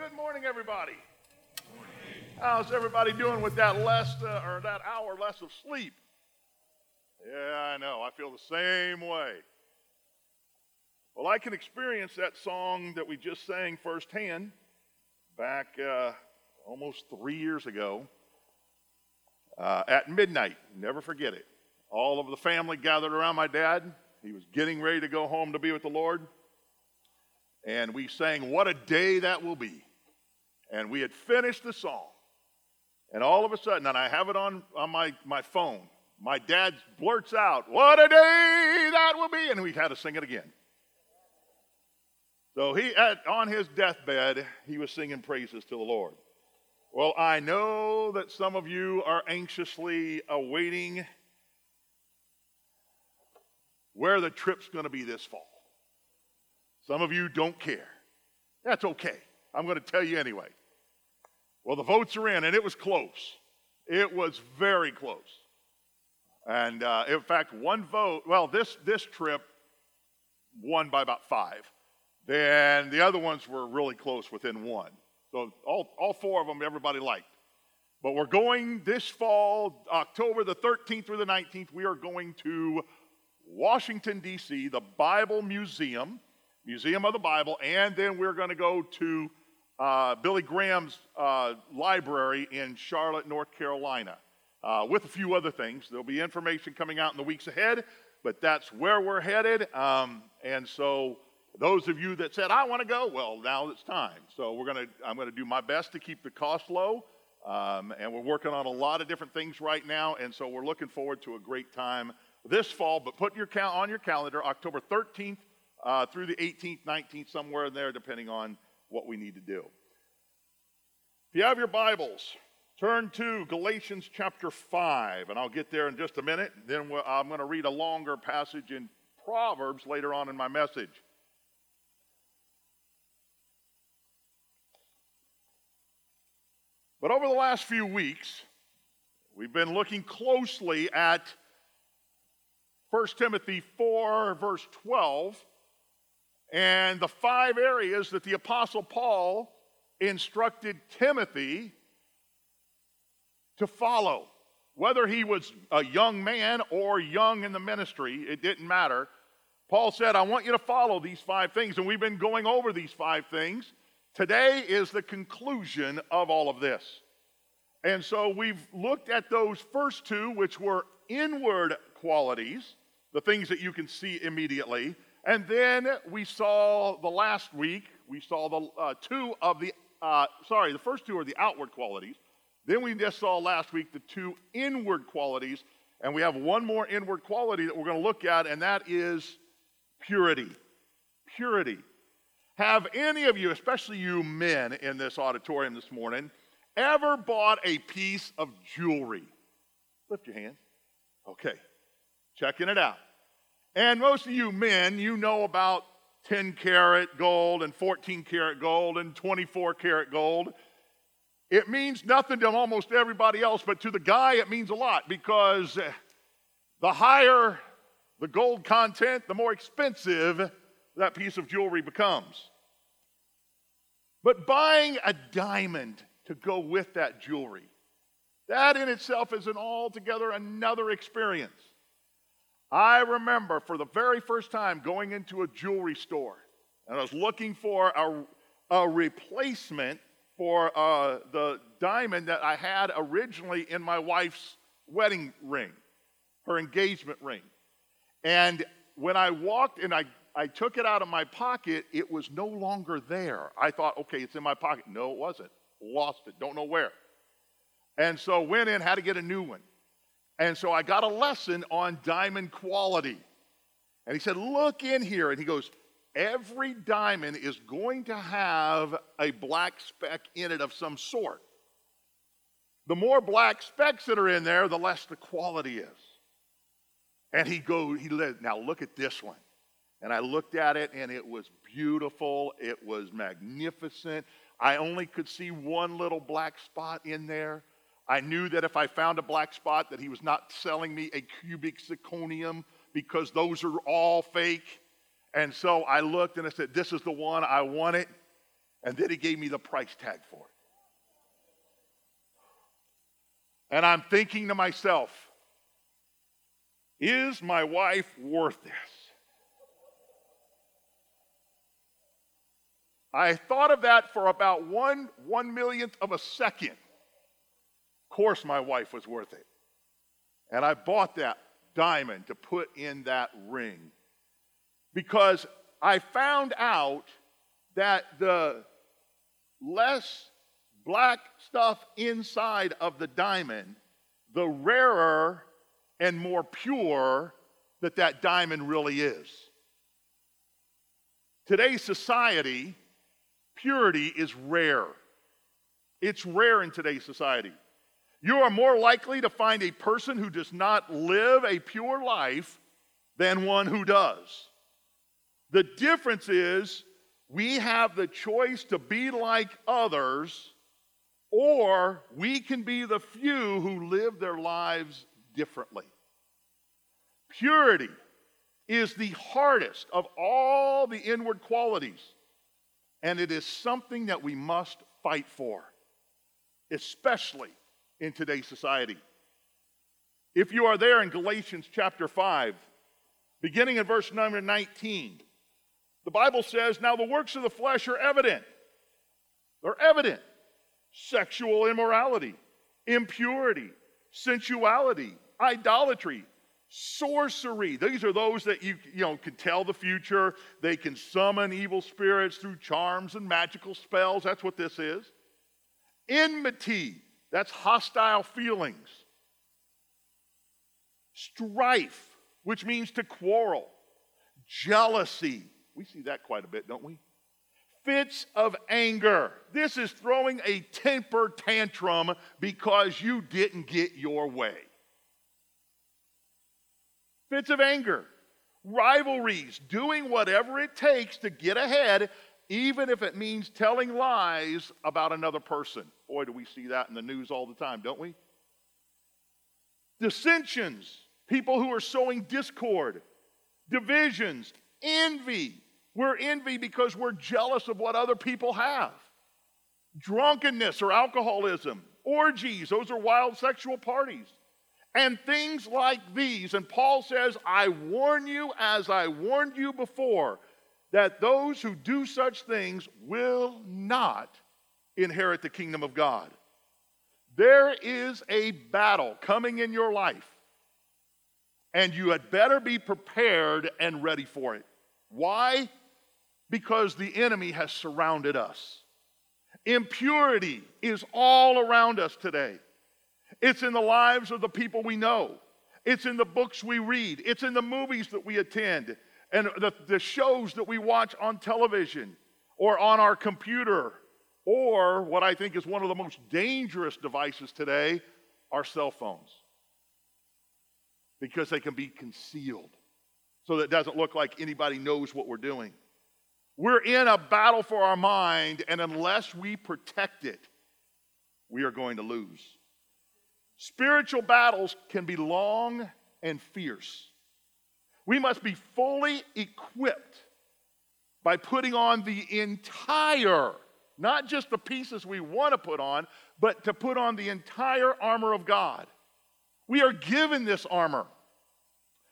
good morning, everybody. How's everybody doing with that less uh, or that hour less of sleep? Yeah, I know. I feel the same way. Well, I can experience that song that we just sang firsthand back uh, almost three years ago uh, at midnight. Never forget it. All of the family gathered around my dad. He was getting ready to go home to be with the Lord. And we sang, What a Day That Will Be. And we had finished the song. And all of a sudden, and I have it on, on my, my phone, my dad blurts out, What a day that will be. And we had to sing it again. So he, at, on his deathbed, he was singing praises to the Lord. Well, I know that some of you are anxiously awaiting where the trip's going to be this fall. Some of you don't care. That's okay. I'm going to tell you anyway. Well, the votes are in, and it was close. It was very close. And uh, in fact, one vote, well, this, this trip won by about five. Then the other ones were really close within one. So all, all four of them, everybody liked. But we're going this fall, October the 13th through the 19th, we are going to Washington, D.C., the Bible Museum, Museum of the Bible, and then we're going to go to uh, Billy Graham's uh, library in Charlotte, North Carolina, uh, with a few other things. There'll be information coming out in the weeks ahead, but that's where we're headed. Um, and so, those of you that said, I want to go, well, now it's time. So, we're gonna, I'm going to do my best to keep the cost low. Um, and we're working on a lot of different things right now. And so, we're looking forward to a great time this fall. But put your cal- on your calendar October 13th uh, through the 18th, 19th, somewhere in there, depending on what we need to do. If you have your Bibles, turn to Galatians chapter 5, and I'll get there in just a minute. Then I'm going to read a longer passage in Proverbs later on in my message. But over the last few weeks, we've been looking closely at 1 Timothy 4, verse 12, and the five areas that the Apostle Paul instructed Timothy to follow. Whether he was a young man or young in the ministry, it didn't matter. Paul said, I want you to follow these five things. And we've been going over these five things. Today is the conclusion of all of this. And so we've looked at those first two, which were inward qualities, the things that you can see immediately. And then we saw the last week, we saw the uh, two of the, uh, sorry, the first two are the outward qualities. Then we just saw last week the two inward qualities. And we have one more inward quality that we're going to look at, and that is purity. Purity. Have any of you, especially you men in this auditorium this morning, ever bought a piece of jewelry? Lift your hands. Okay. Checking it out. And most of you men, you know about 10 karat gold and 14 karat gold and 24 karat gold. It means nothing to almost everybody else, but to the guy, it means a lot because eh, the higher the gold content, the more expensive that piece of jewelry becomes. But buying a diamond to go with that jewelry, that in itself is an altogether another experience. I remember for the very first time going into a jewelry store and I was looking for a, a replacement for uh, the diamond that I had originally in my wife's wedding ring, her engagement ring. And when I walked and I, I took it out of my pocket, it was no longer there. I thought, okay, it's in my pocket. No, it wasn't. Lost it. Don't know where. And so went in, had to get a new one. And so I got a lesson on diamond quality. And he said, Look in here. And he goes, Every diamond is going to have a black speck in it of some sort. The more black specks that are in there, the less the quality is. And he goes, he let, now look at this one. And I looked at it and it was beautiful. It was magnificent. I only could see one little black spot in there. I knew that if I found a black spot that he was not selling me a cubic zirconium because those are all fake. And so I looked and I said, this is the one, I want it. And then he gave me the price tag for it. And I'm thinking to myself, is my wife worth this? I thought of that for about one one millionth of a second. Course, my wife was worth it. And I bought that diamond to put in that ring because I found out that the less black stuff inside of the diamond, the rarer and more pure that that diamond really is. Today's society, purity is rare. It's rare in today's society. You are more likely to find a person who does not live a pure life than one who does. The difference is we have the choice to be like others, or we can be the few who live their lives differently. Purity is the hardest of all the inward qualities, and it is something that we must fight for, especially in today's society. If you are there in Galatians chapter 5, beginning in verse number 19, the Bible says, Now the works of the flesh are evident. They're evident sexual immorality, impurity, sensuality, idolatry, sorcery. These are those that you, you know, can tell the future. They can summon evil spirits through charms and magical spells. That's what this is. Enmity, that's hostile feelings. Strife, which means to quarrel. Jealousy. We see that quite a bit, don't we? Fits of anger. This is throwing a temper tantrum because you didn't get your way. Fits of anger. Rivalries, doing whatever it takes to get ahead even if it means telling lies about another person. Boy, do we see that in the news all the time, don't we? Dissensions, people who are sowing discord, divisions, envy. We're envy because we're jealous of what other people have. Drunkenness or alcoholism, orgies, those are wild sexual parties. And things like these. And Paul says, I warn you as I warned you before that those who do such things will not inherit the kingdom of God. There is a battle coming in your life, and you had better be prepared and ready for it. Why? Because the enemy has surrounded us. Impurity is all around us today. It's in the lives of the people we know. It's in the books we read. It's in the movies that we attend and the, the shows that we watch on television or on our computer, or what I think is one of the most dangerous devices today, our cell phones. Because they can be concealed so that it doesn't look like anybody knows what we're doing. We're in a battle for our mind, and unless we protect it, we are going to lose. Spiritual battles can be long and fierce. We must be fully equipped by putting on the entire, not just the pieces we want to put on, but to put on the entire armor of God. We are given this armor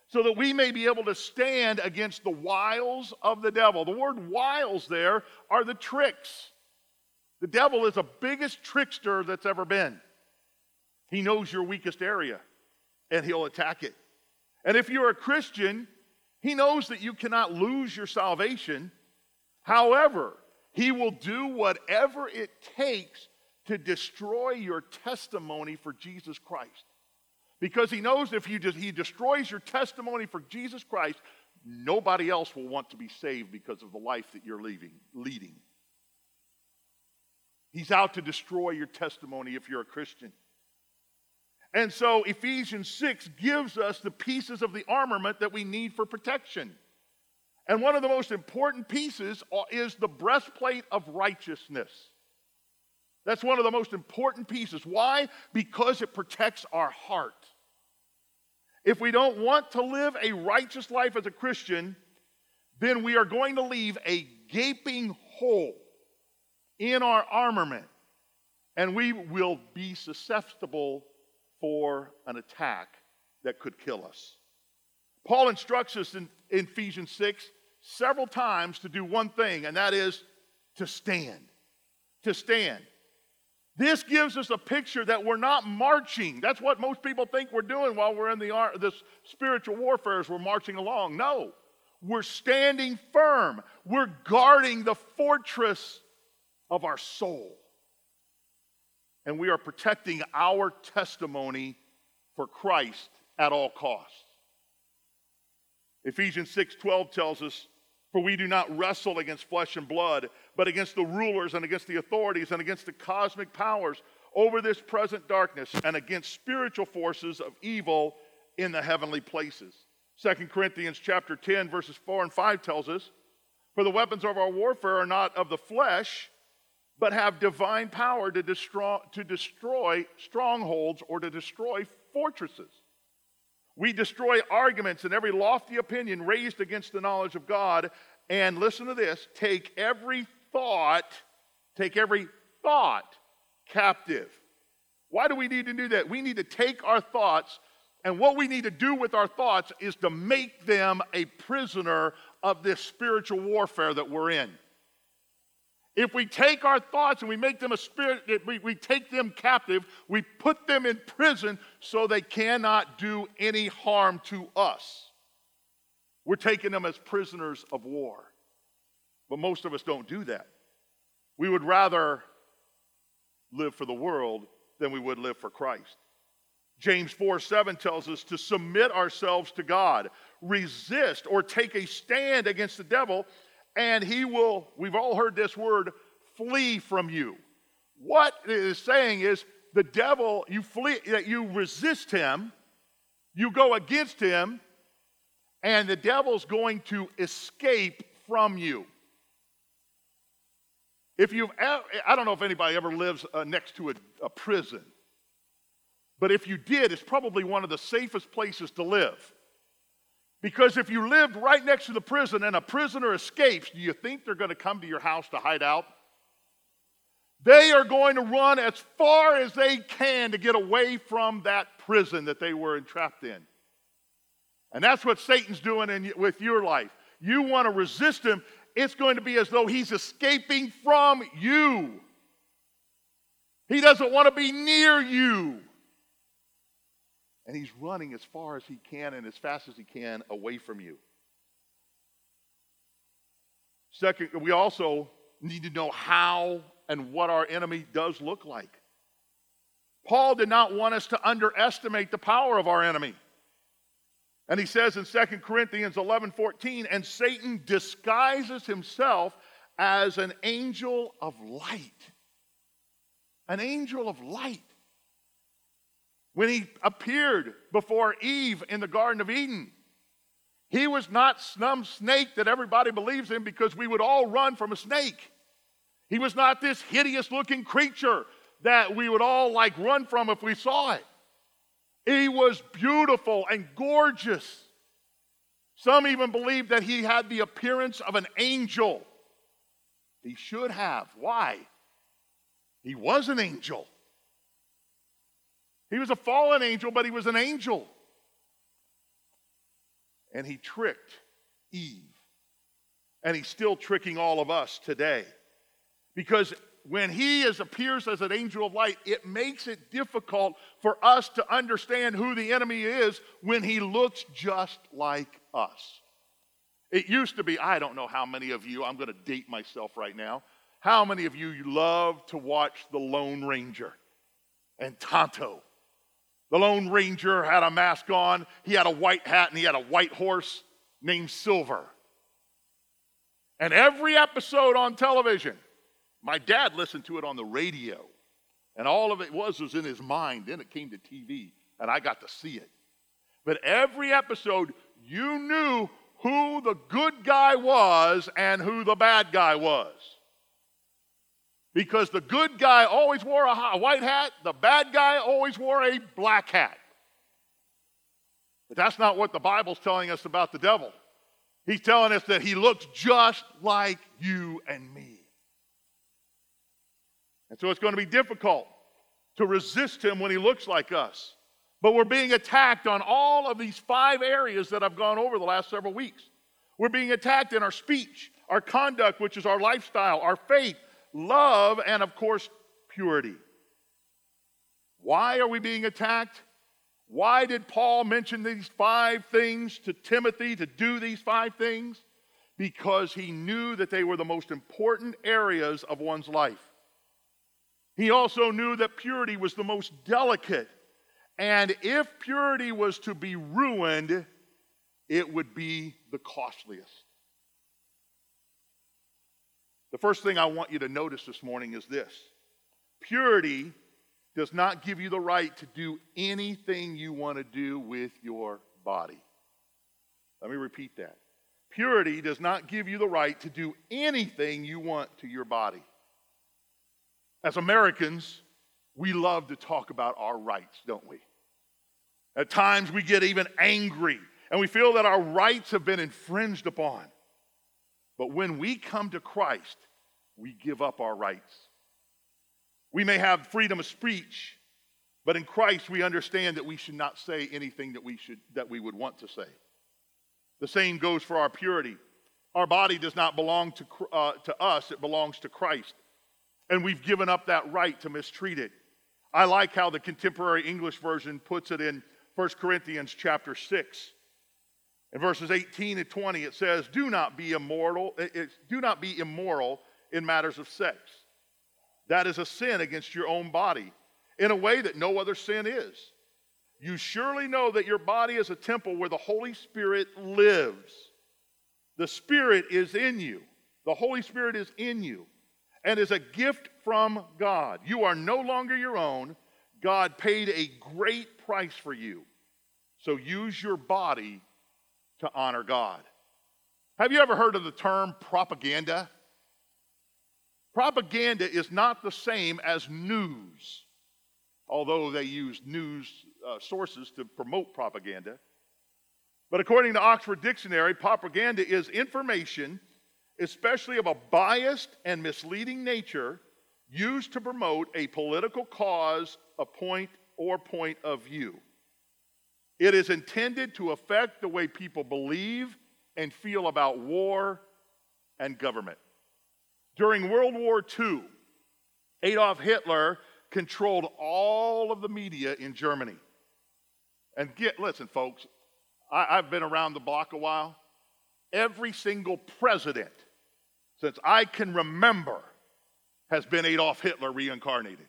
so that we may be able to stand against the wiles of the devil. The word wiles there are the tricks. The devil is the biggest trickster that's ever been. He knows your weakest area and he'll attack it. And if you're a Christian, he knows that you cannot lose your salvation. However, he will do whatever it takes to destroy your testimony for Jesus Christ. Because he knows if you just, he destroys your testimony for Jesus Christ, nobody else will want to be saved because of the life that you're leaving, leading. He's out to destroy your testimony if you're a Christian. And so Ephesians 6 gives us the pieces of the armament that we need for protection. And one of the most important pieces is the breastplate of righteousness. That's one of the most important pieces. Why? Because it protects our heart. If we don't want to live a righteous life as a Christian, then we are going to leave a gaping hole in our armament, and we will be susceptible for an attack that could kill us. Paul instructs us in, in Ephesians 6 several times to do one thing, and that is to stand. To stand. This gives us a picture that we're not marching. That's what most people think we're doing while we're in the this spiritual warfare as we're marching along. No, we're standing firm. We're guarding the fortress of our soul. And we are protecting our testimony for Christ at all costs. Ephesians 6:12 tells us, "For we do not wrestle against flesh and blood, but against the rulers and against the authorities and against the cosmic powers over this present darkness and against spiritual forces of evil in the heavenly places. 2 Corinthians chapter 10 verses 4 and 5 tells us, "For the weapons of our warfare are not of the flesh, but have divine power to destroy, to destroy strongholds or to destroy fortresses." We destroy arguments and every lofty opinion raised against the knowledge of God, and listen to this, take every thought, take every thought captive. Why do we need to do that? We need to take our thoughts, and what we need to do with our thoughts is to make them a prisoner of this spiritual warfare that we're in. If we take our thoughts and we make them a spirit, we, we take them captive, we put them in prison so they cannot do any harm to us. We're taking them as prisoners of war. But most of us don't do that. We would rather live for the world than we would live for Christ. James 4 7 tells us to submit ourselves to God, resist or take a stand against the devil, and he will, we've all heard this word, flee from you. What it is saying is the devil, you flee, that you resist him, you go against him, and the devil's going to escape from you. If you've, I don't know if anybody ever lives uh, next to a, a prison, but if you did, it's probably one of the safest places to live. Because if you lived right next to the prison and a prisoner escapes, do you think they're going to come to your house to hide out? They are going to run as far as they can to get away from that prison that they were entrapped in. And that's what Satan's doing in, with your life. You want to resist him, it's going to be as though he's escaping from you. He doesn't want to be near you. And he's running as far as he can and as fast as he can away from you. Second, we also need to know how and what our enemy does look like. Paul did not want us to underestimate the power of our enemy. And he says in 2 Corinthians 11 14, and Satan disguises himself as an angel of light. An angel of light. When he appeared before Eve in the Garden of Eden, he was not some snake that everybody believes in because we would all run from a snake. He was not this hideous looking creature that we would all like run from if we saw it. He was beautiful and gorgeous. Some even believe that he had the appearance of an angel. He should have. Why? He was an angel. He was a fallen angel, but he was an angel. And he tricked Eve. And he's still tricking all of us today. Because when he is, appears as an angel of light, it makes it difficult for us to understand who the enemy is when he looks just like us. It used to be, I don't know how many of you, I'm going to date myself right now, how many of you love to watch The Lone Ranger and Tonto? The Lone Ranger had a mask on, he had a white hat, and he had a white horse named Silver. And every episode on television, my dad listened to it on the radio, and all of it was was in his mind. Then it came to TV, and I got to see it. But every episode, you knew who the good guy was and who the bad guy was. Because the good guy always wore a white hat, the bad guy always wore a black hat. But that's not what the Bible's telling us about the devil. He's telling us that he looks just like you and me. And so it's going to be difficult to resist him when he looks like us. But we're being attacked on all of these five areas that I've gone over the last several weeks. We're being attacked in our speech, our conduct, which is our lifestyle, our faith, love, and of course, purity. Why are we being attacked? Why did Paul mention these five things to Timothy to do these five things? Because he knew that they were the most important areas of one's life. He also knew that purity was the most delicate. And if purity was to be ruined, it would be the costliest. The first thing I want you to notice this morning is this purity does not give you the right to do anything you want to do with your body. Let me repeat that. Purity does not give you the right to do anything you want to your body. As Americans, we love to talk about our rights, don't we? At times we get even angry and we feel that our rights have been infringed upon. But when we come to Christ, we give up our rights. We may have freedom of speech, but in Christ we understand that we should not say anything that we should that we would want to say. The same goes for our purity. Our body does not belong to, uh, to us, it belongs to Christ. And we've given up that right to mistreat it. I like how the contemporary English version puts it in 1 Corinthians chapter 6. In verses 18 and 20, it says, Do not be immoral, do not be immoral in matters of sex. That is a sin against your own body in a way that no other sin is. You surely know that your body is a temple where the Holy Spirit lives. The Spirit is in you. The Holy Spirit is in you and is a gift from God. You are no longer your own. God paid a great price for you. So use your body to honor God. Have you ever heard of the term propaganda? Propaganda is not the same as news, although they use news uh, sources to promote propaganda. But according to Oxford Dictionary, propaganda is information, especially of a biased and misleading nature, used to promote a political cause, a point, or point of view. It is intended to affect the way people believe and feel about war and government. During World War II, Adolf Hitler controlled all of the media in Germany. And get, listen, folks, I, I've been around the block a while. Every single president since I can remember has been Adolf Hitler reincarnated.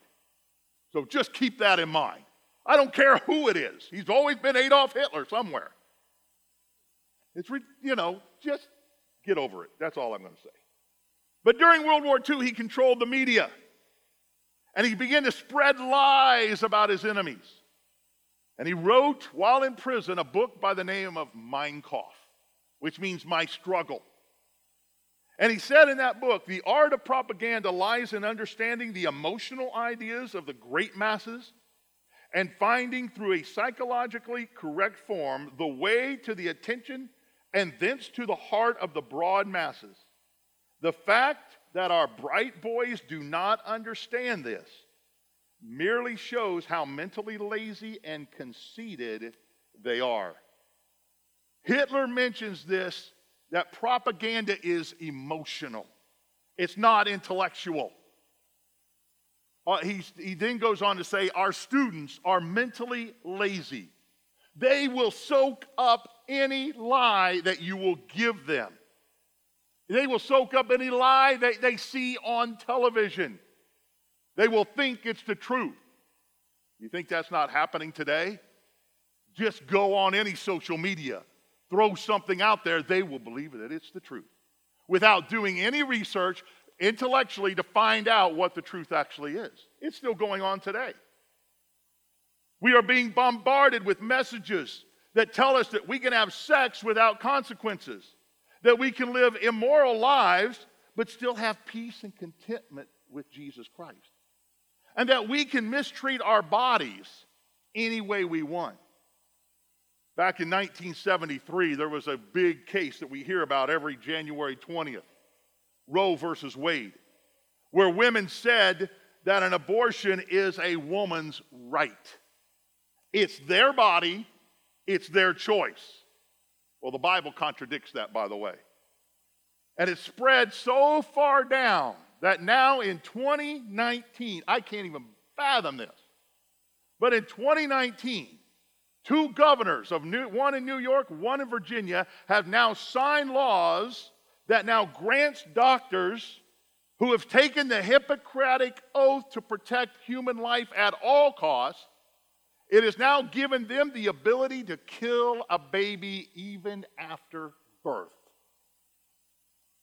So just keep that in mind. I don't care who it is. He's always been Adolf Hitler somewhere. It's, you know, just get over it. That's all I'm going to say. But during World War II, he controlled the media. And he began to spread lies about his enemies. And he wrote, while in prison, a book by the name of Mein Kampf, which means my struggle. And he said in that book, the art of propaganda lies in understanding the emotional ideas of the great masses and finding through a psychologically correct form the way to the attention and thence to the heart of the broad masses. The fact that our bright boys do not understand this merely shows how mentally lazy and conceited they are. Hitler mentions this that propaganda is emotional, it's not intellectual. Uh, he then goes on to say, Our students are mentally lazy. They will soak up any lie that you will give them. They will soak up any lie that they see on television. They will think it's the truth. You think that's not happening today? Just go on any social media, throw something out there, they will believe that it's the truth without doing any research intellectually to find out what the truth actually is. It's still going on today. We are being bombarded with messages that tell us that we can have sex without consequences that we can live immoral lives but still have peace and contentment with Jesus Christ. And that we can mistreat our bodies any way we want. Back in 1973, there was a big case that we hear about every January 20th Roe versus Wade, where women said that an abortion is a woman's right. It's their body, it's their choice. Well, the Bible contradicts that, by the way. And it spread so far down that now in 2019, I can't even fathom this, but in 2019, two governors of New, one in New York, one in Virginia, have now signed laws that now grants doctors who have taken the Hippocratic oath to protect human life at all costs it has now given them the ability to kill a baby even after birth.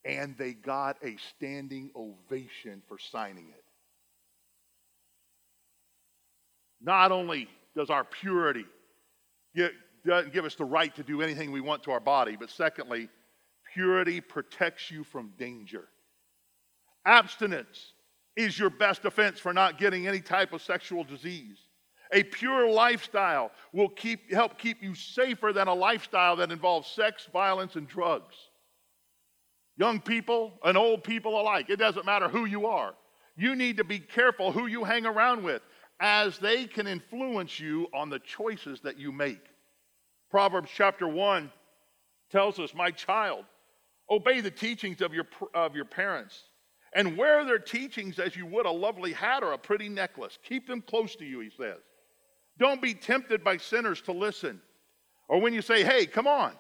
And they got a standing ovation for signing it. Not only does our purity doesn't give us the right to do anything we want to our body, but secondly, purity protects you from danger. Abstinence is your best defense for not getting any type of sexual disease. A pure lifestyle will keep, help keep you safer than a lifestyle that involves sex, violence, and drugs. Young people and old people alike, it doesn't matter who you are. You need to be careful who you hang around with, as they can influence you on the choices that you make. Proverbs chapter 1 tells us, My child, obey the teachings of your, of your parents and wear their teachings as you would a lovely hat or a pretty necklace. Keep them close to you, he says. Don't be tempted by sinners to listen. Or when you say, hey, come on,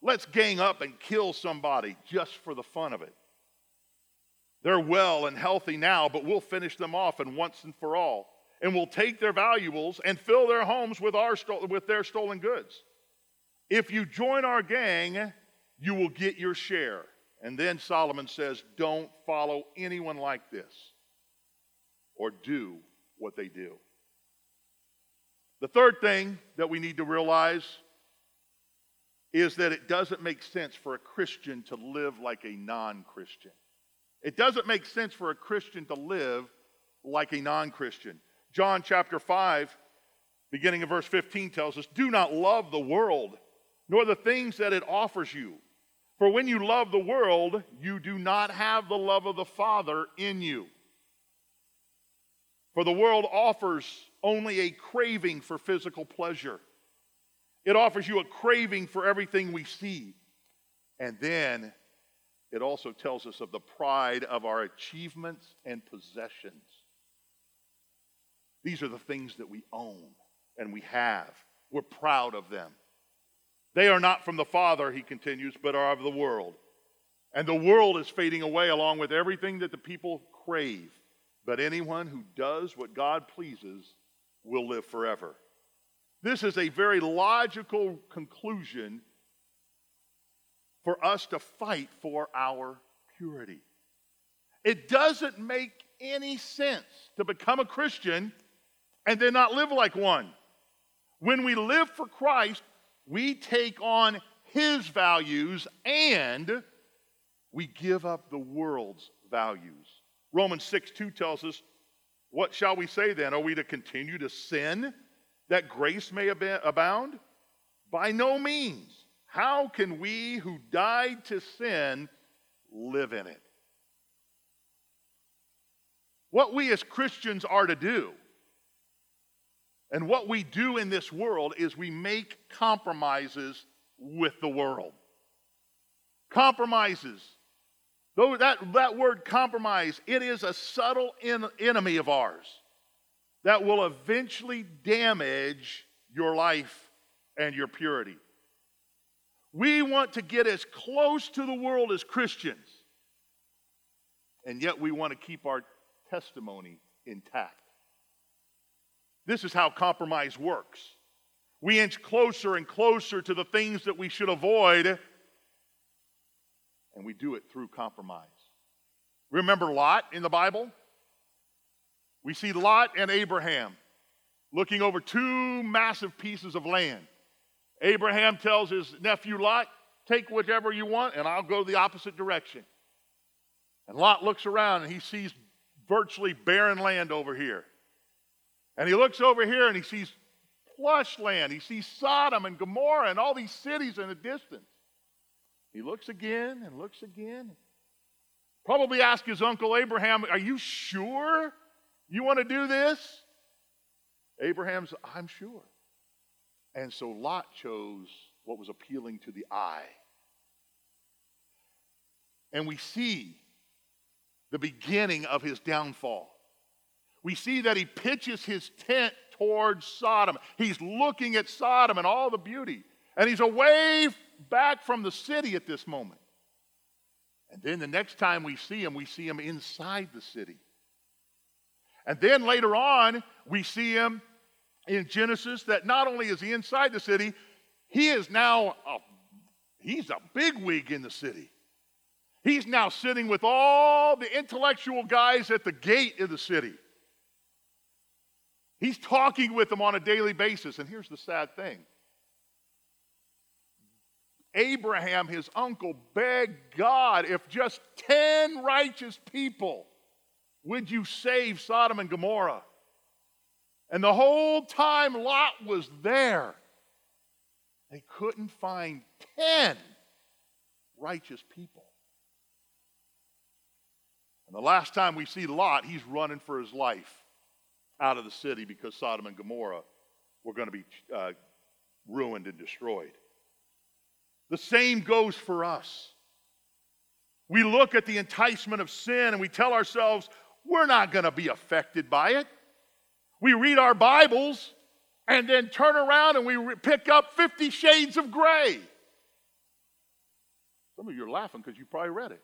let's gang up and kill somebody just for the fun of it. They're well and healthy now, but we'll finish them off and once and for all. And we'll take their valuables and fill their homes with, our with their stolen goods. If you join our gang, you will get your share. And then Solomon says, don't follow anyone like this or do what they do. The third thing that we need to realize is that it doesn't make sense for a Christian to live like a non Christian. It doesn't make sense for a Christian to live like a non Christian. John chapter 5, beginning of verse 15, tells us Do not love the world, nor the things that it offers you. For when you love the world, you do not have the love of the Father in you. For the world offers only a craving for physical pleasure. It offers you a craving for everything we see. And then it also tells us of the pride of our achievements and possessions. These are the things that we own and we have. We're proud of them. They are not from the Father, he continues, but are of the world. And the world is fading away along with everything that the people crave. But anyone who does what God pleases will live forever. This is a very logical conclusion for us to fight for our purity. It doesn't make any sense to become a Christian and then not live like one. When we live for Christ, we take on his values and we give up the world's values. Romans 6 2 tells us, What shall we say then? Are we to continue to sin that grace may abound? By no means. How can we who died to sin live in it? What we as Christians are to do, and what we do in this world, is we make compromises with the world. Compromises Though that, that word compromise, it is a subtle en- enemy of ours that will eventually damage your life and your purity. We want to get as close to the world as Christians, and yet we want to keep our testimony intact. This is how compromise works. We inch closer and closer to the things that we should avoid and we do it through compromise. Remember Lot in the Bible? We see Lot and Abraham looking over two massive pieces of land. Abraham tells his nephew Lot, Take whichever you want, and I'll go the opposite direction. And Lot looks around and he sees virtually barren land over here. And he looks over here and he sees plush land. He sees Sodom and Gomorrah and all these cities in the distance. He looks again and looks again. Probably ask his uncle Abraham, Are you sure You want to do this? Abraham's, I'm sure. And so Lot chose what was appealing to the eye. And we see the beginning of his downfall. We see that he pitches his tent towards Sodom. He's looking at Sodom and all the beauty. And he's away back from the city at this moment. And then the next time we see him, we see him inside the city. And then later on, we see him in Genesis that not only is he inside the city, he is now a, he's a bigwig in the city. He's now sitting with all the intellectual guys at the gate of the city. He's talking with them on a daily basis. And here's the sad thing Abraham, his uncle, begged God, if just 10 righteous people, would you save Sodom and Gomorrah? And the whole time Lot was there, they couldn't find 10 righteous people. And the last time we see Lot, he's running for his life out of the city because Sodom and Gomorrah were going to be uh, ruined and destroyed. The same goes for us. We look at the enticement of sin and we tell ourselves, we're not going to be affected by it. We read our Bibles and then turn around and we pick up 50 Shades of Grey. Some of you are laughing because you probably read it.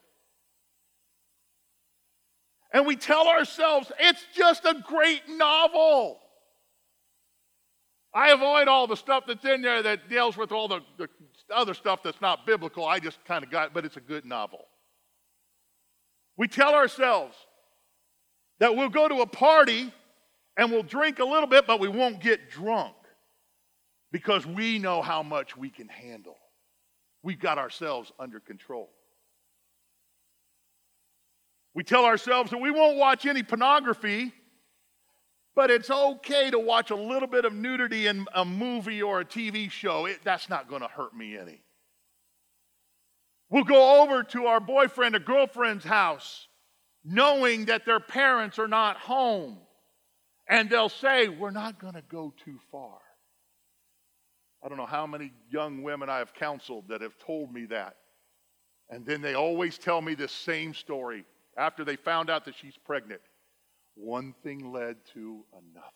And we tell ourselves, it's just a great novel. I avoid all the stuff that's in there that deals with all the, the other stuff that's not biblical. I just kind of got, but it's a good novel. We tell ourselves that we'll go to a party and we'll drink a little bit, but we won't get drunk because we know how much we can handle. We've got ourselves under control. We tell ourselves that we won't watch any pornography but it's okay to watch a little bit of nudity in a movie or a TV show. It, that's not going to hurt me any. We'll go over to our boyfriend or girlfriend's house knowing that their parents are not home. And they'll say, We're not going to go too far. I don't know how many young women I have counseled that have told me that. And then they always tell me this same story after they found out that she's pregnant. One thing led to another.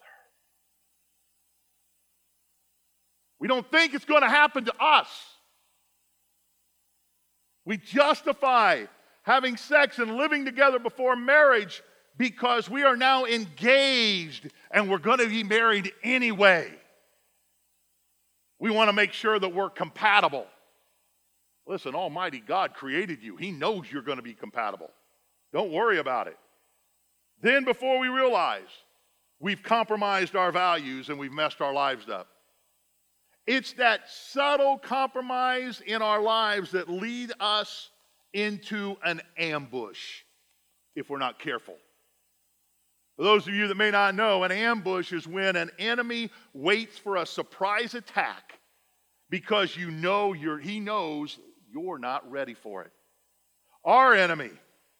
We don't think it's going to happen to us. We justify having sex and living together before marriage because we are now engaged and we're going to be married anyway. We want to make sure that we're compatible. Listen, Almighty God created you, He knows you're going to be compatible. Don't worry about it. Then, before we realize, we've compromised our values and we've messed our lives up. It's that subtle compromise in our lives that lead us into an ambush if we're not careful. For those of you that may not know, an ambush is when an enemy waits for a surprise attack because you know you're, he knows you're not ready for it. Our enemy,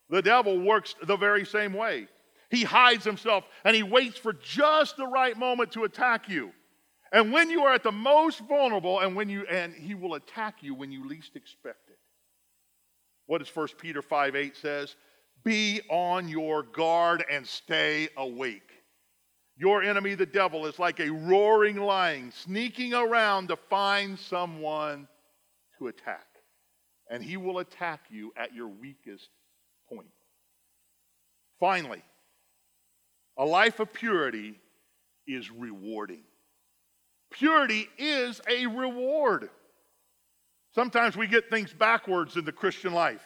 the devil, works the very same way. He hides himself and he waits for just the right moment to attack you. And when you are at the most vulnerable, and when you and he will attack you when you least expect it. What does 1 Peter 5 8 says? Be on your guard and stay awake. Your enemy, the devil, is like a roaring lion sneaking around to find someone to attack. And he will attack you at your weakest point. Finally, a life of purity is rewarding. Purity is a reward. Sometimes we get things backwards in the Christian life.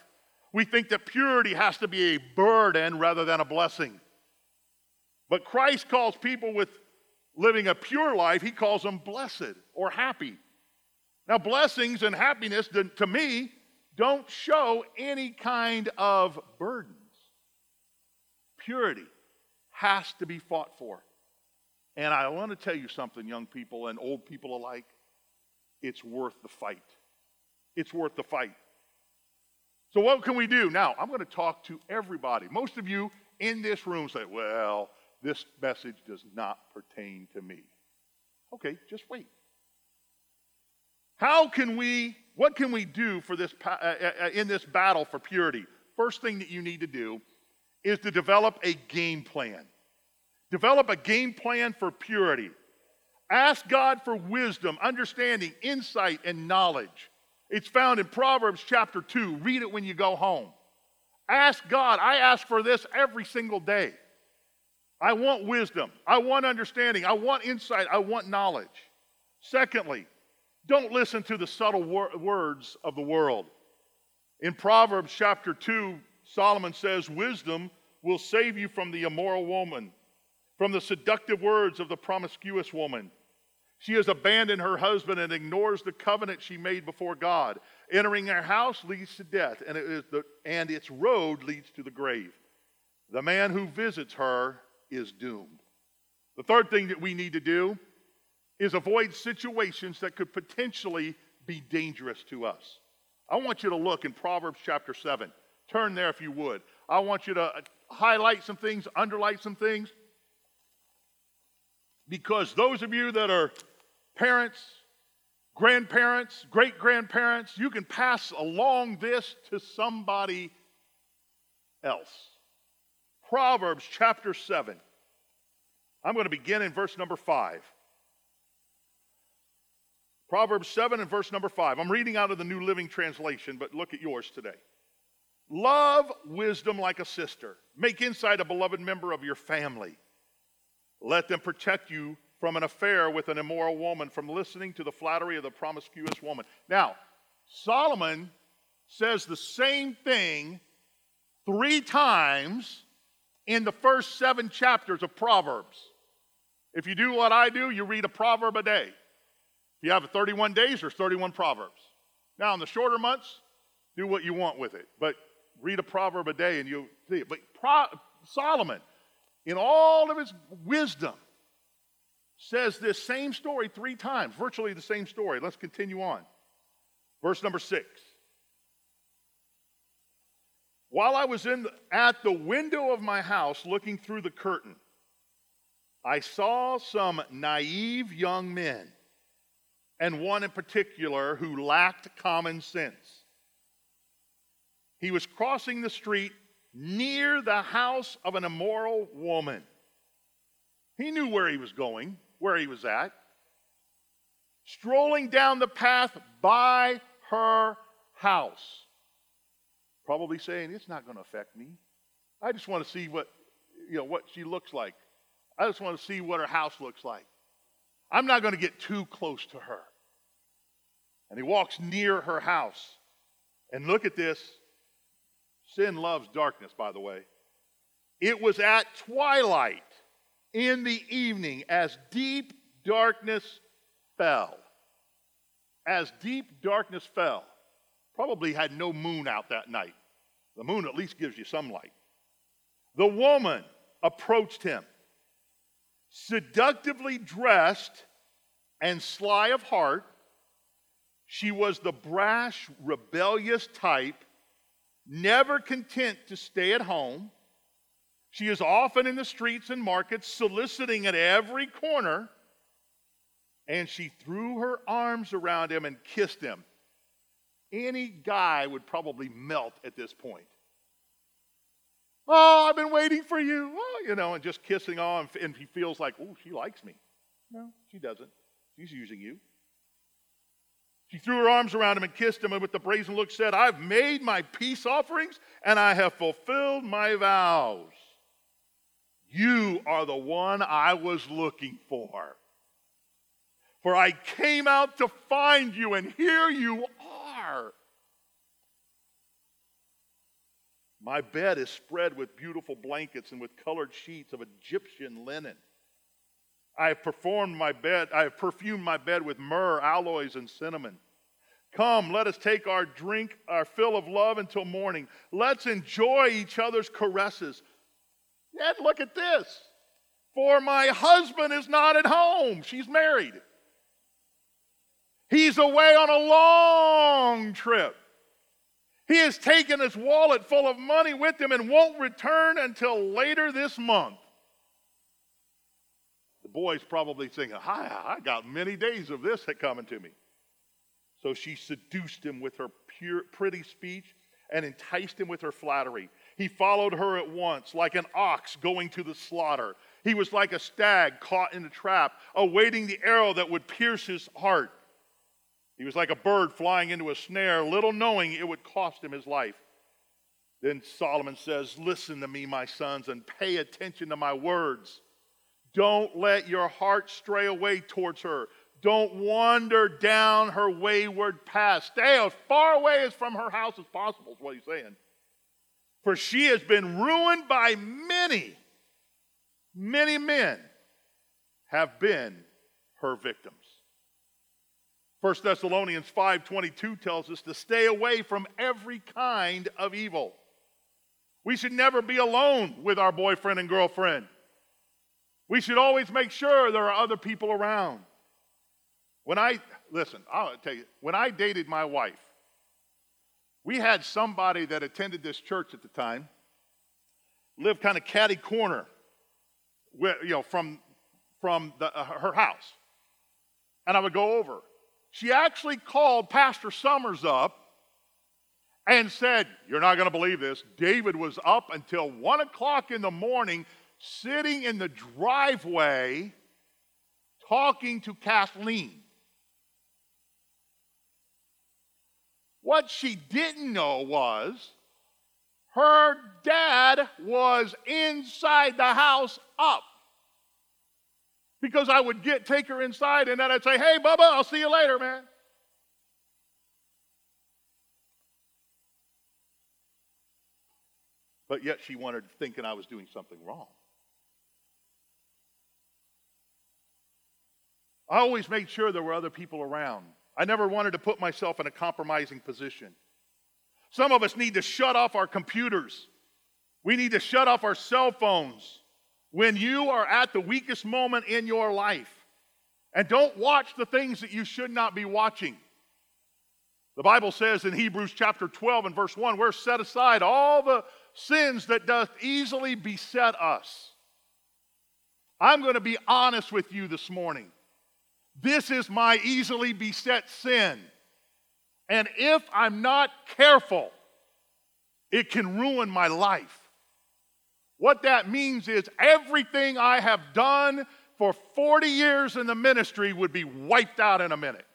We think that purity has to be a burden rather than a blessing. But Christ calls people with living a pure life, he calls them blessed or happy. Now, blessings and happiness, to me, don't show any kind of burdens. Purity has to be fought for. And I want to tell you something, young people and old people alike. It's worth the fight. It's worth the fight. So, what can we do? Now, I'm going to talk to everybody. Most of you in this room say, well, this message does not pertain to me. Okay, just wait. How can we, what can we do for this, uh, uh, uh, in this battle for purity? First thing that you need to do is to develop a game plan. Develop a game plan for purity. Ask God for wisdom, understanding, insight, and knowledge. It's found in Proverbs chapter 2. Read it when you go home. Ask God. I ask for this every single day. I want wisdom. I want understanding. I want insight. I want knowledge. Secondly, don't listen to the subtle wor- words of the world. In Proverbs chapter 2, Solomon says, Wisdom will save you from the immoral woman, from the seductive words of the promiscuous woman. She has abandoned her husband and ignores the covenant she made before God. Entering her house leads to death, and, it the, and its road leads to the grave. The man who visits her is doomed. The third thing that we need to do is avoid situations that could potentially be dangerous to us. I want you to look in Proverbs chapter 7. Turn there if you would. I want you to uh, highlight some things, underline some things. Because those of you that are parents, grandparents, great grandparents, you can pass along this to somebody else. Proverbs chapter 7. I'm going to begin in verse number 5. Proverbs 7 and verse number 5. I'm reading out of the New Living Translation, but look at yours today. Love wisdom like a sister. Make insight a beloved member of your family. Let them protect you from an affair with an immoral woman, from listening to the flattery of the promiscuous woman. Now, Solomon says the same thing three times in the first seven chapters of Proverbs. If you do what I do, you read a proverb a day. You have 31 days, there's 31 proverbs. Now, in the shorter months, do what you want with it. But read a proverb a day and you'll see it. But Pro- Solomon, in all of his wisdom, says this same story three times, virtually the same story. Let's continue on. Verse number six. While I was in the, at the window of my house looking through the curtain, I saw some naive young men, and one in particular who lacked common sense. He was crossing the street near the house of an immoral woman. He knew where he was going, where he was at. Strolling down the path by her house. Probably saying, It's not going to affect me. I just want to see what, you know, what she looks like. I just want to see what her house looks like. I'm not going to get too close to her. And he walks near her house. And look at this. Sin loves darkness, by the way. It was at twilight in the evening as deep darkness fell. As deep darkness fell. Probably had no moon out that night. The moon at least gives you some light. The woman approached him seductively dressed and sly of heart. She was the brash, rebellious type, never content to stay at home. She is often in the streets and markets, soliciting at every corner. And she threw her arms around him and kissed him. Any guy would probably melt at this point. Oh, I've been waiting for you. Oh, you know, and just kissing on, and he feels like, oh, she likes me. No, she doesn't. She's using you. She threw her arms around him and kissed him, and with the brazen look said, I've made my peace offerings, and I have fulfilled my vows. You are the one I was looking for. For I came out to find you, and here you are. My bed is spread with beautiful blankets and with colored sheets of Egyptian linen. I have performed my bed, I have perfumed my bed with myrrh, aloes, and cinnamon. Come, let us take our drink, our fill of love until morning. Let's enjoy each other's caresses. Yet look at this. For my husband is not at home. She's married. He's away on a long trip. He has taken his wallet full of money with him and won't return until later this month. The boy's probably thinking, Hi, I got many days of this coming to me. So she seduced him with her pure, pretty speech and enticed him with her flattery. He followed her at once, like an ox going to the slaughter. He was like a stag caught in a trap, awaiting the arrow that would pierce his heart. He was like a bird flying into a snare, little knowing it would cost him his life. Then Solomon says, Listen to me, my sons, and pay attention to my words. Don't let your heart stray away towards her. Don't wander down her wayward path. Stay as far away as from her house as possible, is what he's saying. For she has been ruined by many, many men have been her victims. 1 Thessalonians 5:22 tells us to stay away from every kind of evil. We should never be alone with our boyfriend and girlfriend. We should always make sure there are other people around. When I, listen, I'll tell you, when I dated my wife, we had somebody that attended this church at the time, lived kind of catty corner, you know, from, from the, uh, her house. And I would go over. She actually called Pastor Summers up and said, You're not going to believe this. David was up until one o'clock in the morning, sitting in the driveway, talking to Kathleen. What she didn't know was her dad was inside the house up. Because I would get take her inside and then I'd say, "Hey, Bubba, I'll see you later, man." But yet she wanted thinking I was doing something wrong. I always made sure there were other people around. I never wanted to put myself in a compromising position. Some of us need to shut off our computers. We need to shut off our cell phones when you are at the weakest moment in your life. And don't watch the things that you should not be watching. The Bible says in Hebrews chapter 12 and verse 1, we're set aside all the sins that doth easily beset us. I'm going to be honest with you this morning. This is my easily beset sin. And if I'm not careful, it can ruin my life. What that means is everything I have done for 40 years in the ministry would be wiped out in a minute.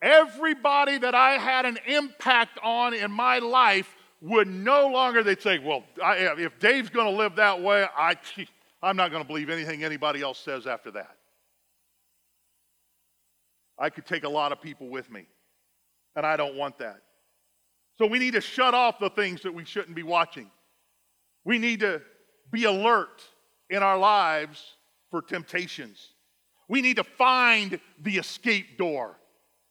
Everybody that I had an impact on in my life would no longer, they'd say, well, I, if Dave's going to live that way, I, I'm not going to believe anything anybody else says after that. I could take a lot of people with me, and I don't want that. So we need to shut off the things that we shouldn't be watching. We need to be alert in our lives for temptations. We need to find the escape door.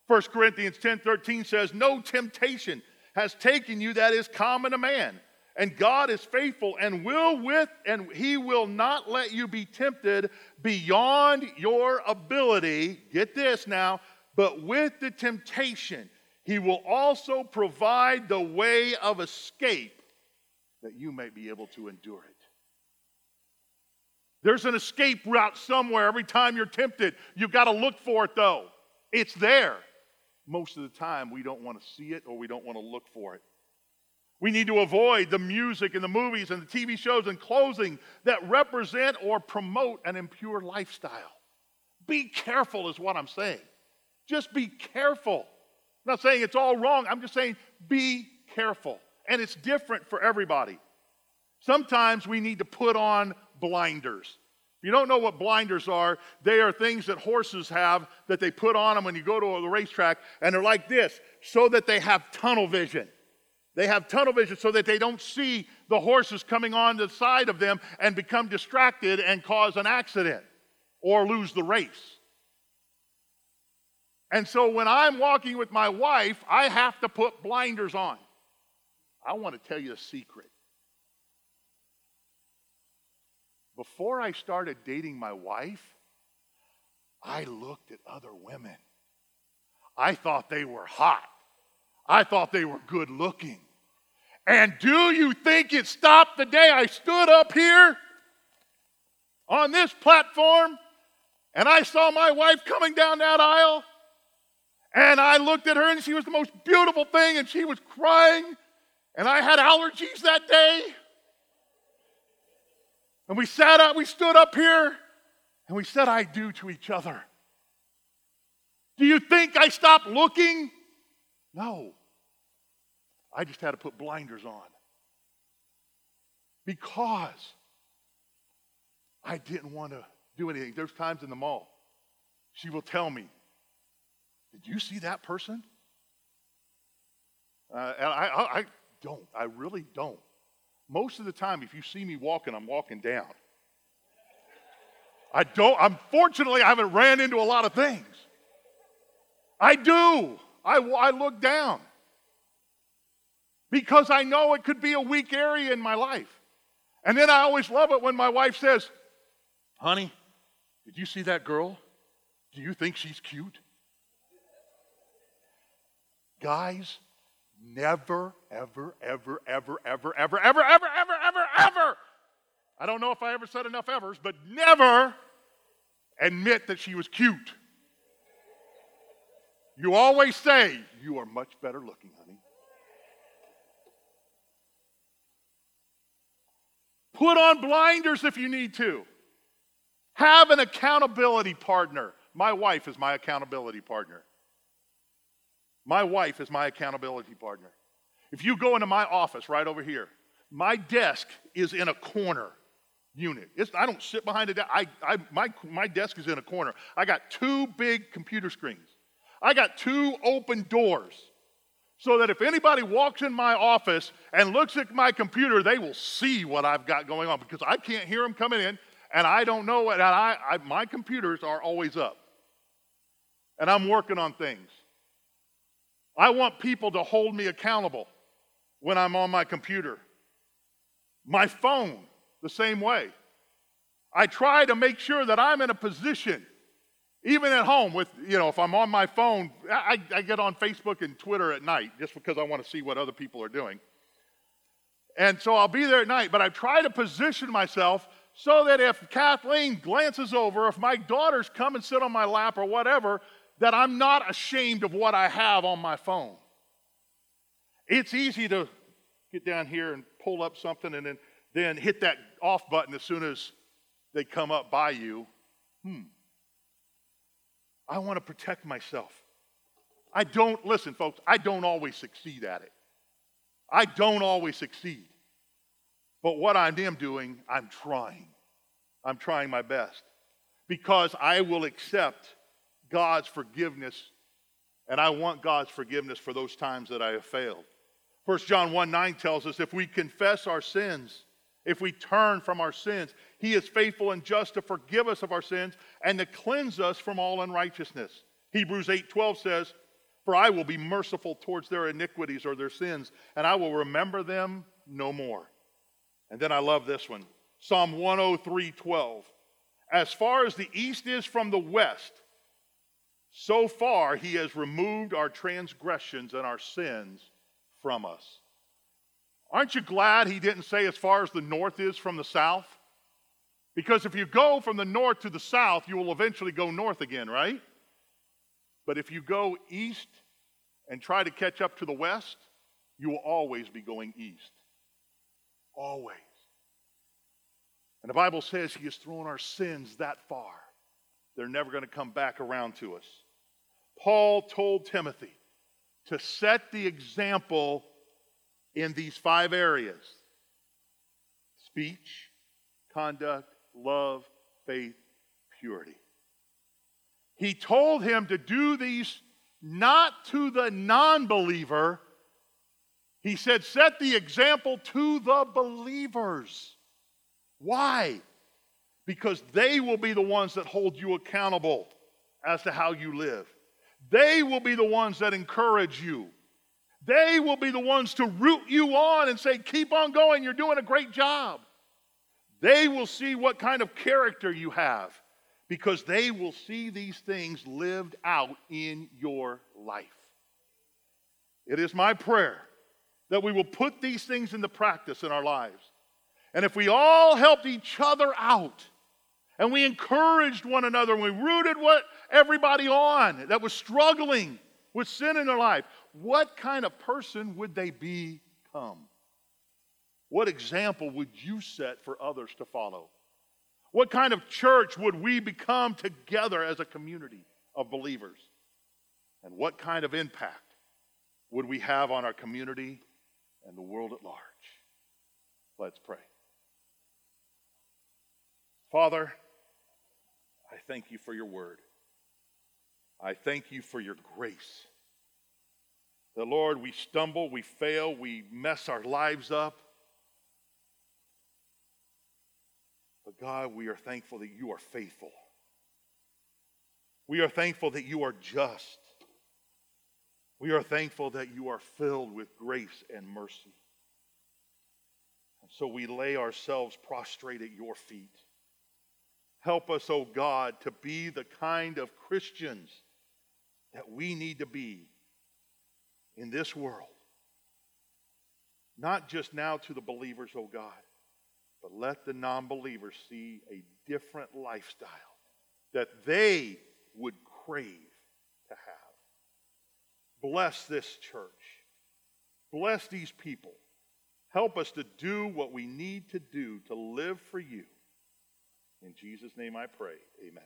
1 Corinthians 10 13 says, No temptation has taken you that is common to man. And God is faithful and will with, and He will not let you be tempted beyond your ability. Get this now, but with the temptation, He will also provide the way of escape that you may be able to endure it. There's an escape route somewhere every time you're tempted. You've got to look for it though. It's there. Most of the time, we don't want to see it or we don't want to look for it. We need to avoid the music and the movies and the TV shows and clothing that represent or promote an impure lifestyle. Be careful, is what I'm saying. Just be careful. I'm not saying it's all wrong, I'm just saying be careful. And it's different for everybody. Sometimes we need to put on blinders. If you don't know what blinders are, they are things that horses have that they put on them when you go to the racetrack, and they're like this so that they have tunnel vision. They have tunnel vision so that they don't see the horses coming on the side of them and become distracted and cause an accident or lose the race. And so when I'm walking with my wife, I have to put blinders on. I want to tell you a secret. Before I started dating my wife, I looked at other women. I thought they were hot. I thought they were good looking. And do you think it stopped the day I stood up here on this platform and I saw my wife coming down that aisle? And I looked at her and she was the most beautiful thing and she was crying and I had allergies that day. And we sat up, we stood up here and we said, I do to each other. Do you think I stopped looking? No. I just had to put blinders on. Because I didn't want to do anything. There's times in the mall, she will tell me, Did you see that person? Uh, and I, I, I don't. I really don't. Most of the time, if you see me walking, I'm walking down. I don't, unfortunately, I haven't ran into a lot of things. I do. I, I look down because I know it could be a weak area in my life. And then I always love it when my wife says, Honey, did you see that girl? Do you think she's cute? Guys, never, ever, ever, ever, ever, ever, ever, ever, ever, ever, ever. I don't know if I ever said enough evers, but never admit that she was cute. You always say, You are much better looking, honey. Put on blinders if you need to. Have an accountability partner. My wife is my accountability partner. My wife is my accountability partner. If you go into my office right over here, my desk is in a corner unit. It's, I don't sit behind a desk. I, I, my, my desk is in a corner. I got two big computer screens. I got two open doors so that if anybody walks in my office and looks at my computer, they will see what I've got going on because I can't hear them coming in and I don't know what, I, I, my computers are always up. And I'm working on things. I want people to hold me accountable when I'm on my computer. My phone, the same way. I try to make sure that I'm in a position even at home, with you know, if I'm on my phone, I, I get on Facebook and Twitter at night just because I want to see what other people are doing. And so I'll be there at night, but I try to position myself so that if Kathleen glances over, if my daughters come and sit on my lap or whatever, that I'm not ashamed of what I have on my phone. It's easy to get down here and pull up something and then, then hit that off button as soon as they come up by you. Hmm. I want to protect myself. I don't, listen, folks, I don't always succeed at it. I don't always succeed. But what I am doing, I'm trying. I'm trying my best because I will accept God's forgiveness and I want God's forgiveness for those times that I have failed. 1 John 1 9 tells us if we confess our sins, if we turn from our sins, he is faithful and just to forgive us of our sins and to cleanse us from all unrighteousness. Hebrews 8:12 says, "For I will be merciful towards their iniquities or their sins, and I will remember them no more." And then I love this one. Psalm 103:12. As far as the east is from the west, so far he has removed our transgressions and our sins from us. Aren't you glad he didn't say as far as the north is from the south? Because if you go from the north to the south, you will eventually go north again, right? But if you go east and try to catch up to the west, you will always be going east. Always. And the Bible says he has thrown our sins that far. They're never going to come back around to us. Paul told Timothy to set the example in these five areas speech, conduct, love, faith, purity. He told him to do these not to the non believer. He said, set the example to the believers. Why? Because they will be the ones that hold you accountable as to how you live. They will be the ones that encourage you. They will be the ones to root you on and say, Keep on going, you're doing a great job. They will see what kind of character you have because they will see these things lived out in your life. It is my prayer that we will put these things into practice in our lives. And if we all helped each other out and we encouraged one another and we rooted what everybody on that was struggling with sin in their life, what kind of person would they become? What example would you set for others to follow? What kind of church would we become together as a community of believers? And what kind of impact would we have on our community and the world at large? Let's pray. Father, I thank you for your word. I thank you for your grace. The Lord, we stumble, we fail, we mess our lives up. But God, we are thankful that you are faithful. We are thankful that you are just. We are thankful that you are filled with grace and mercy. And so we lay ourselves prostrate at your feet. Help us, O oh God, to be the kind of Christians that we need to be in this world. Not just now to the believers, oh God, but let the non believers see a different lifestyle that they would crave to have. Bless this church. Bless these people. Help us to do what we need to do to live for you. In Jesus' name I pray. Amen.